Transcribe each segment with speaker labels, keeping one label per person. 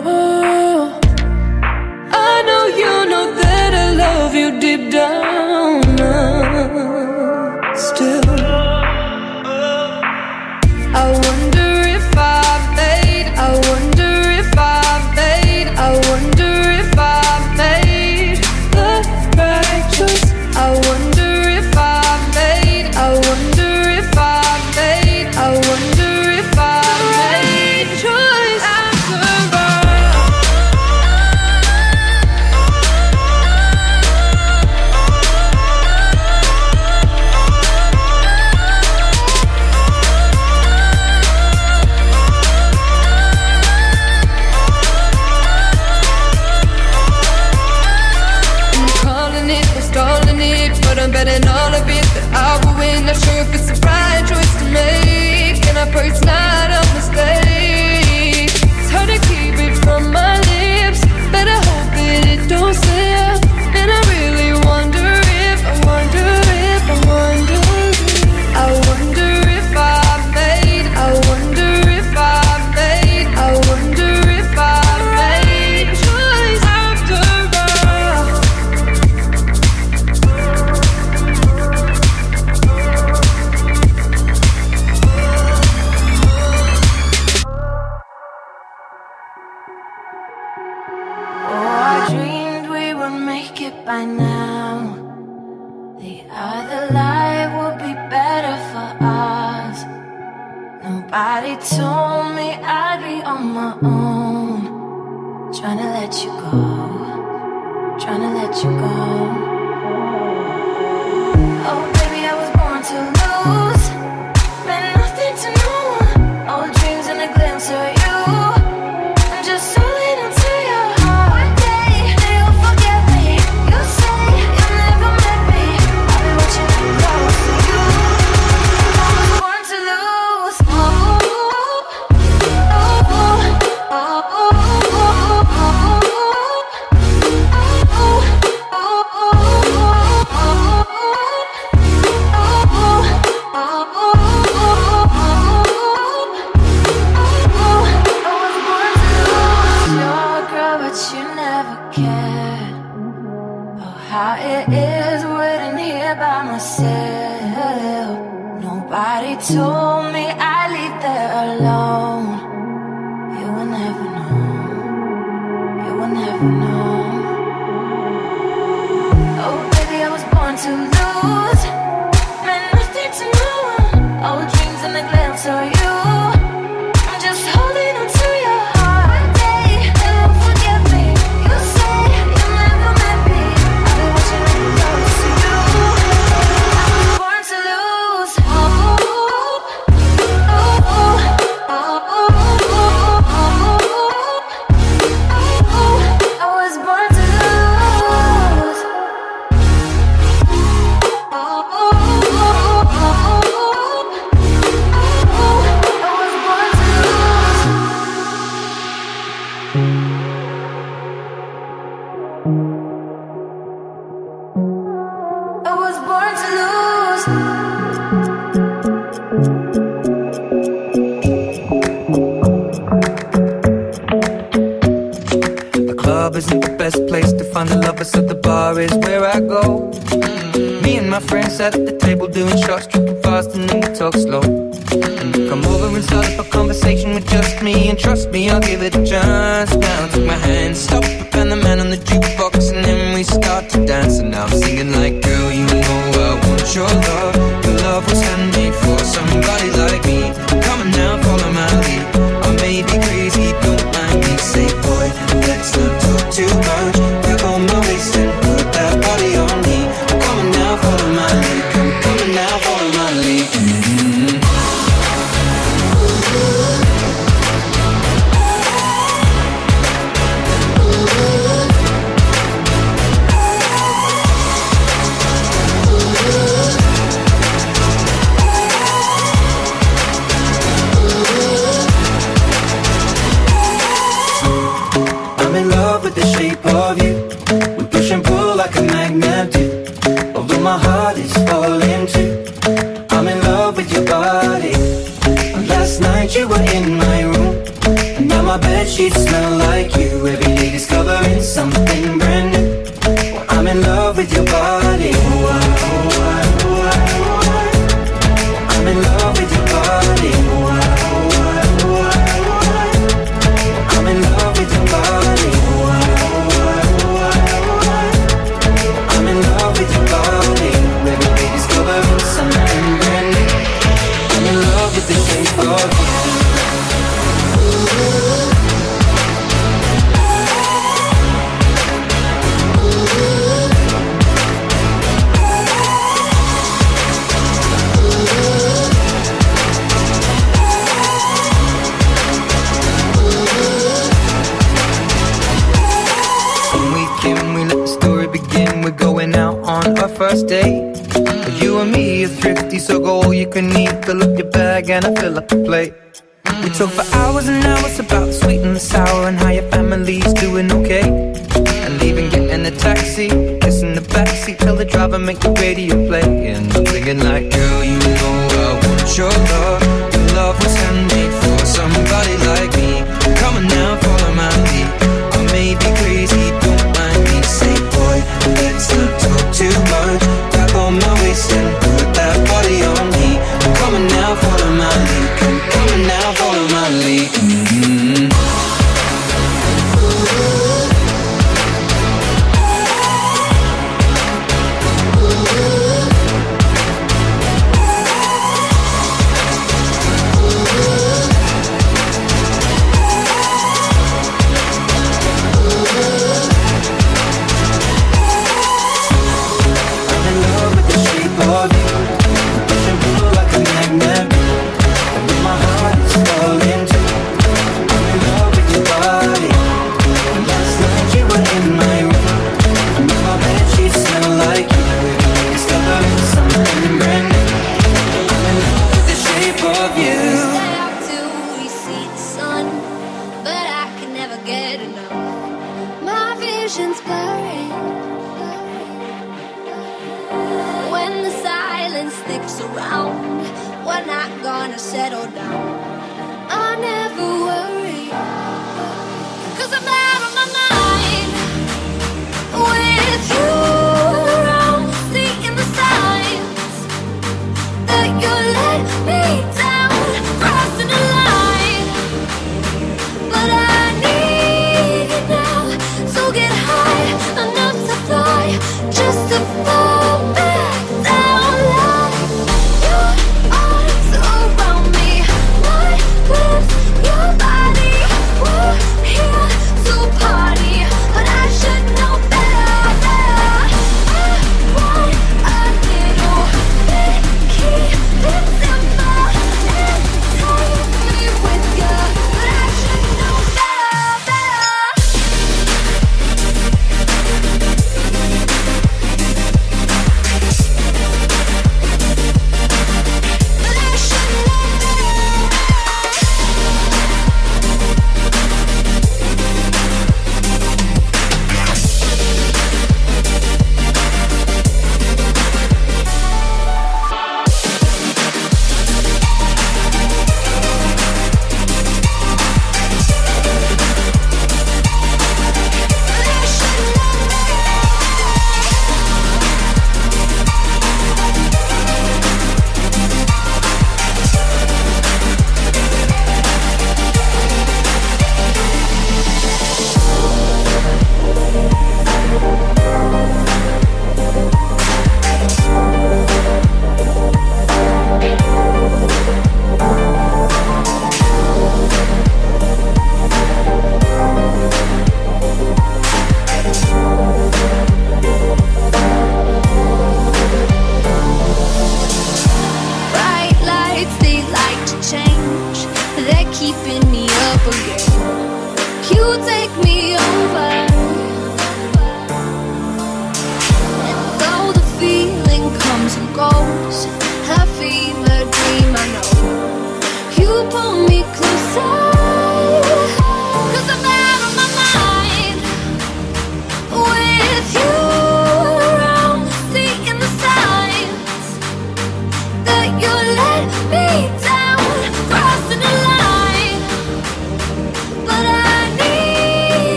Speaker 1: know, I know you know that I love you dear. Let you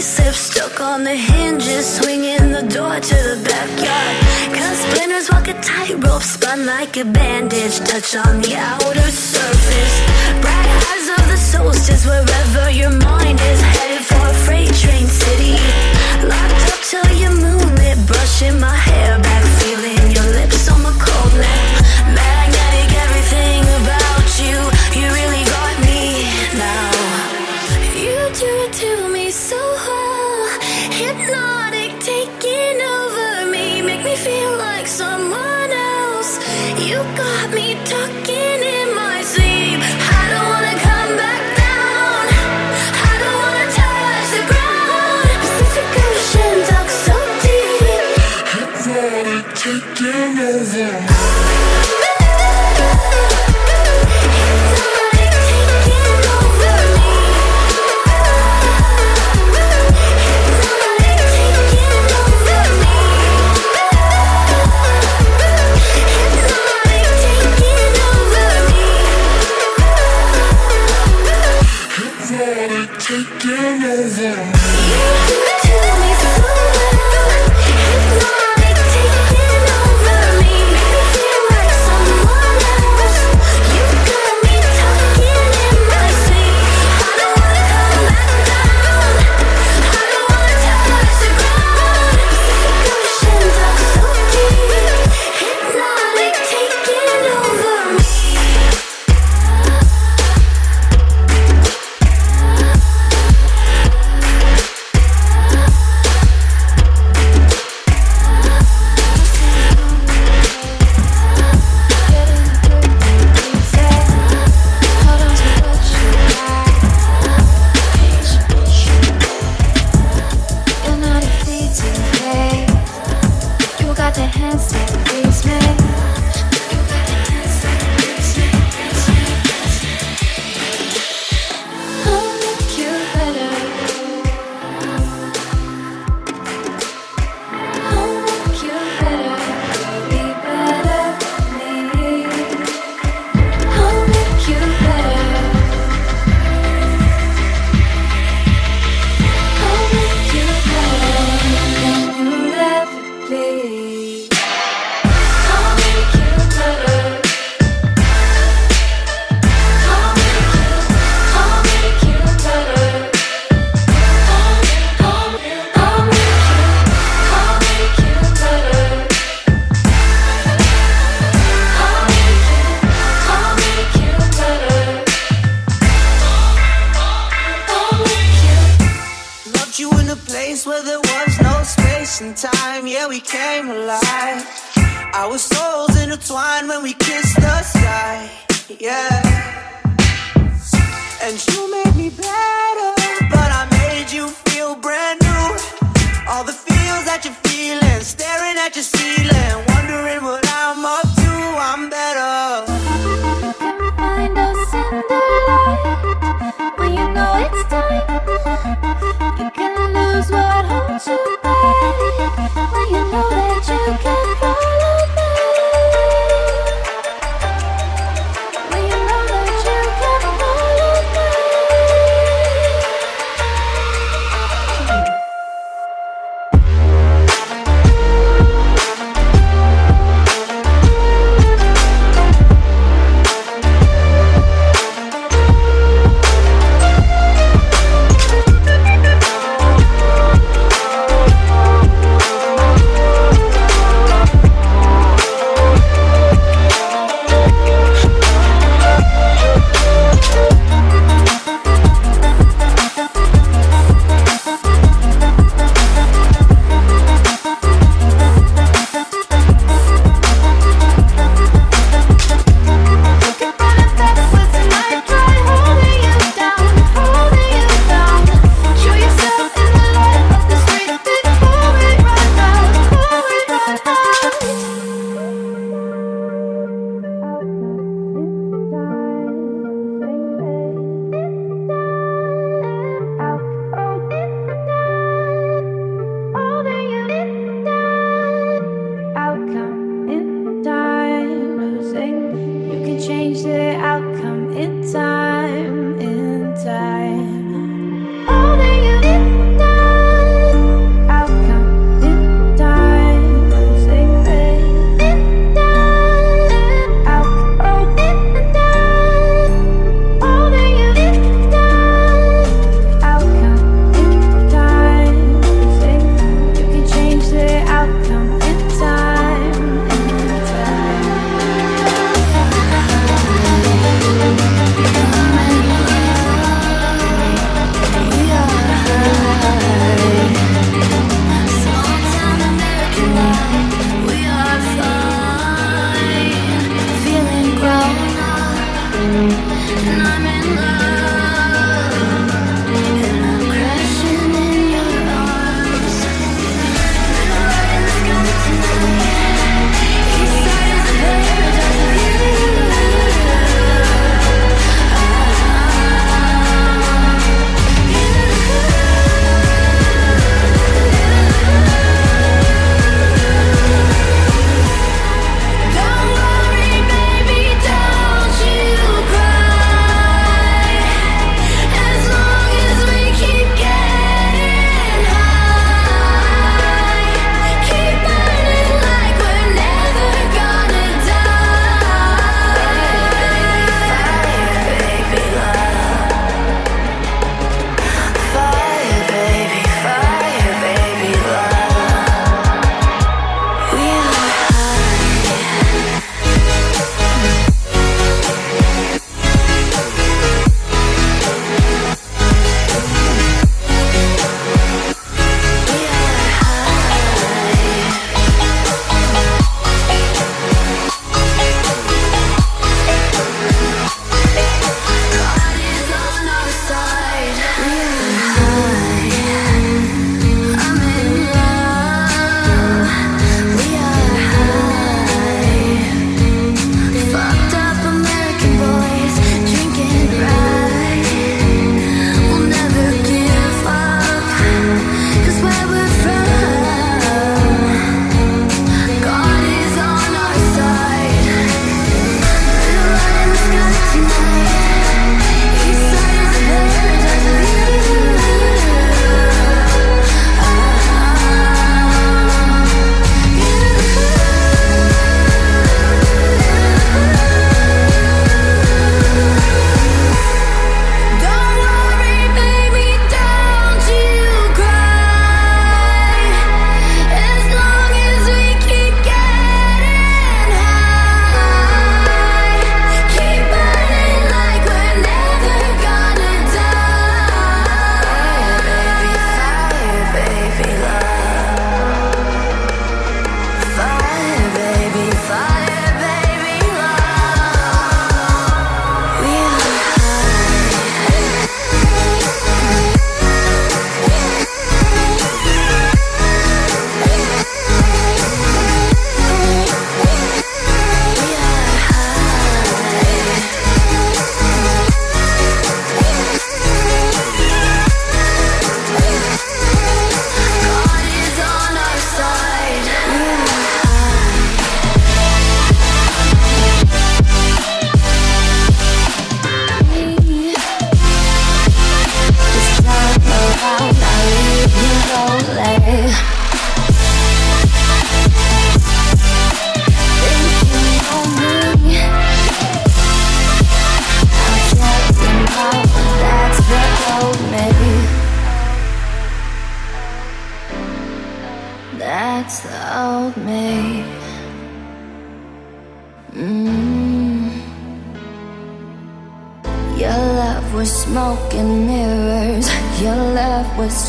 Speaker 1: slip Stuck on
Speaker 2: the hinges Swinging the door to the backyard. Cause spinners walk a tightrope Spun like a bandage Touch on the outer surface. Bright eyes of the solstice Wherever your mind is Headed for a
Speaker 1: freight train city. Locked up till you move it. Brushing my
Speaker 3: hair back. Thank you.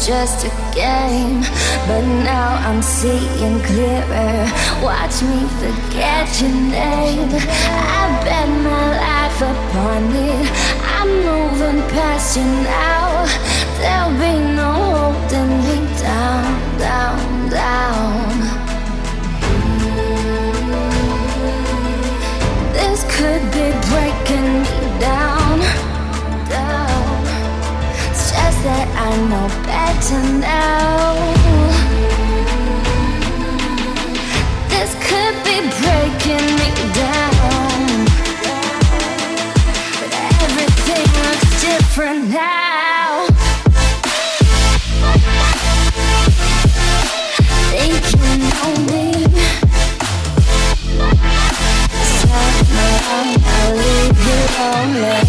Speaker 3: Just a game. But now I'm seeing clearer. Watch me forget your name. I bet my life upon it. I'm moving past you now. There'll be no holding me down, down, down. This could be breaking me down. That I know better now. This could be breaking me down, but everything looks different now. Think you me? Time around, I'll leave you lonely.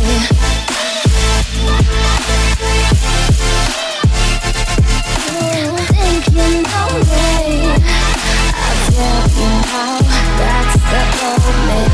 Speaker 4: moment.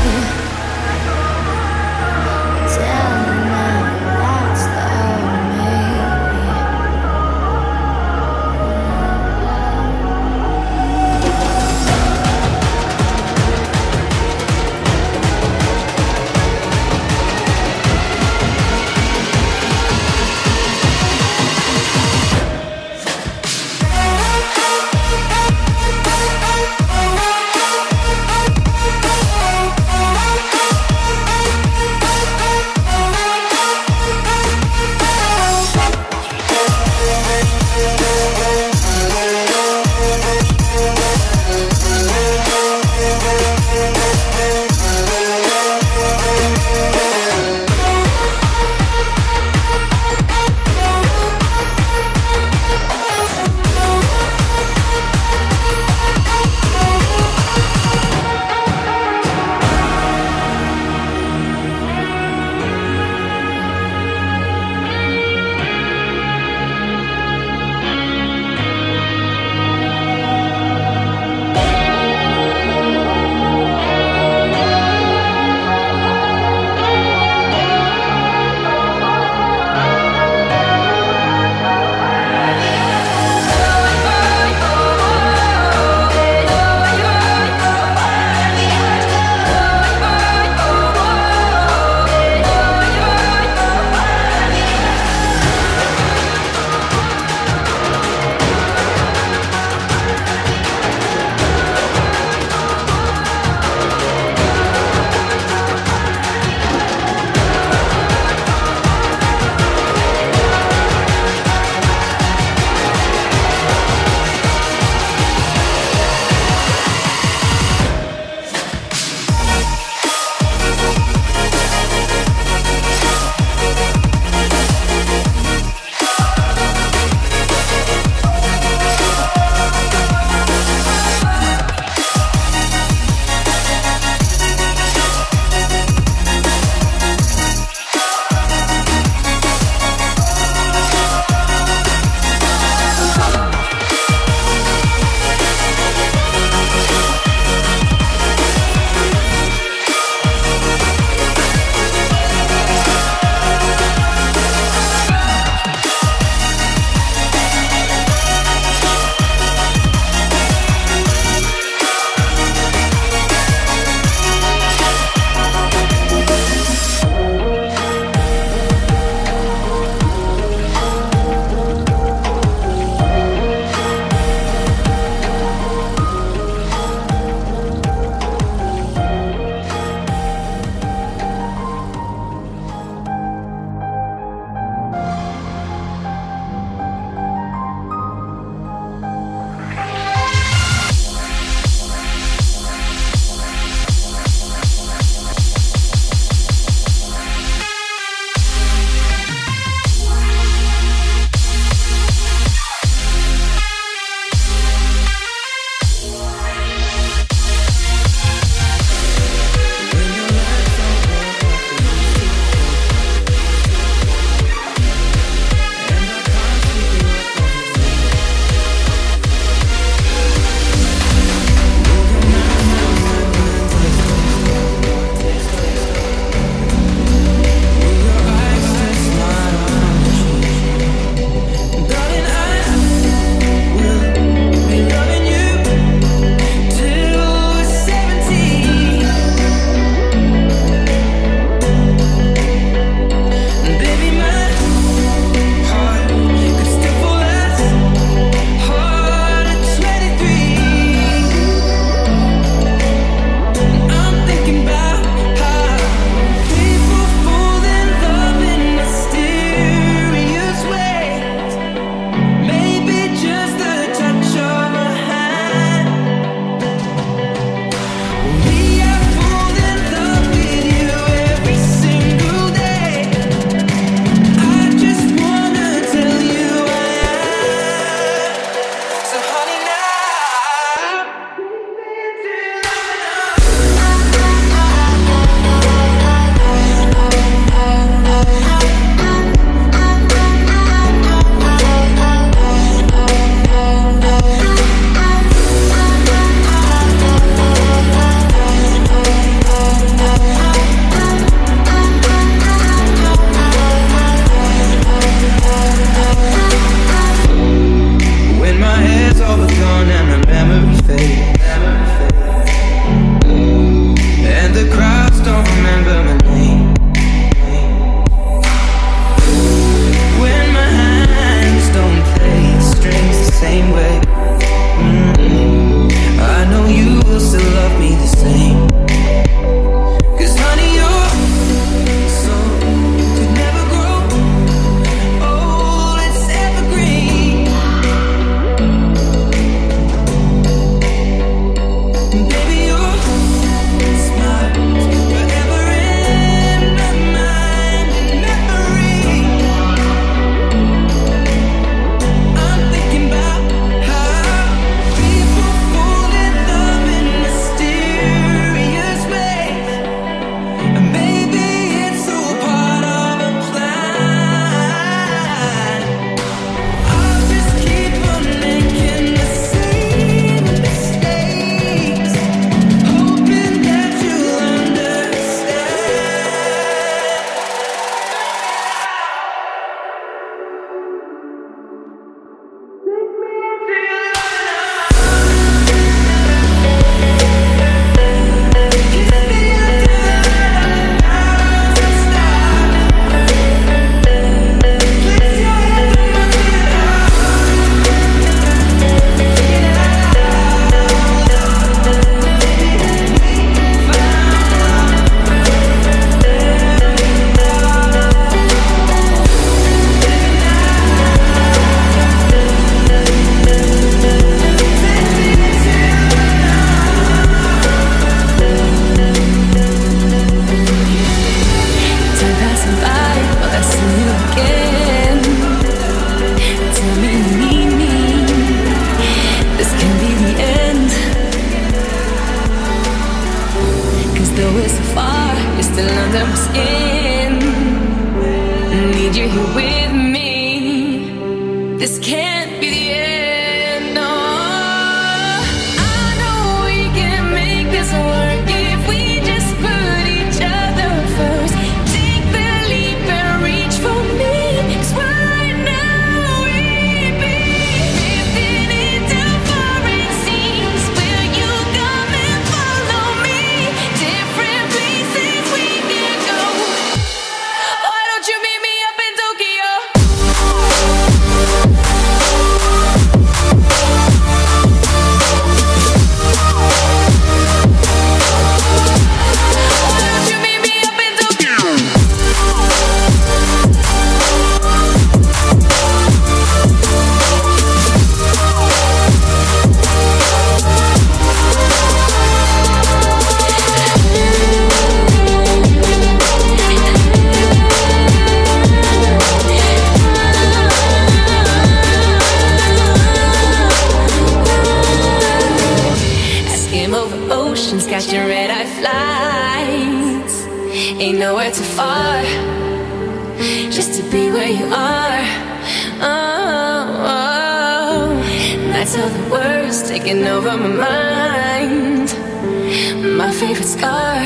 Speaker 4: Favorite scar.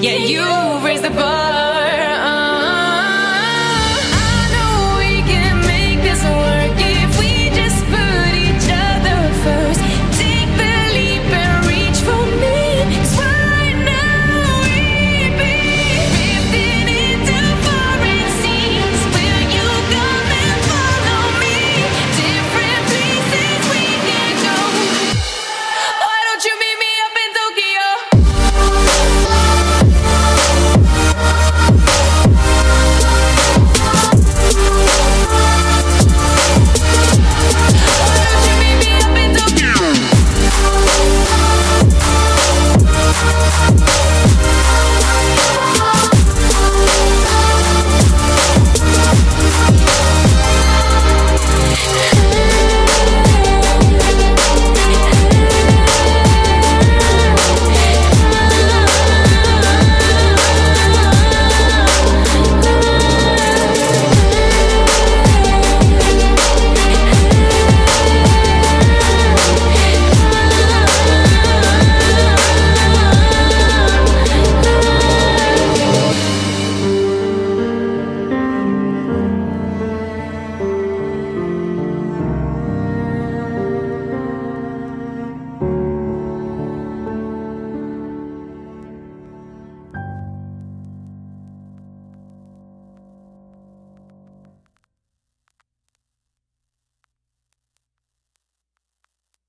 Speaker 4: Yeah, you raised the bar.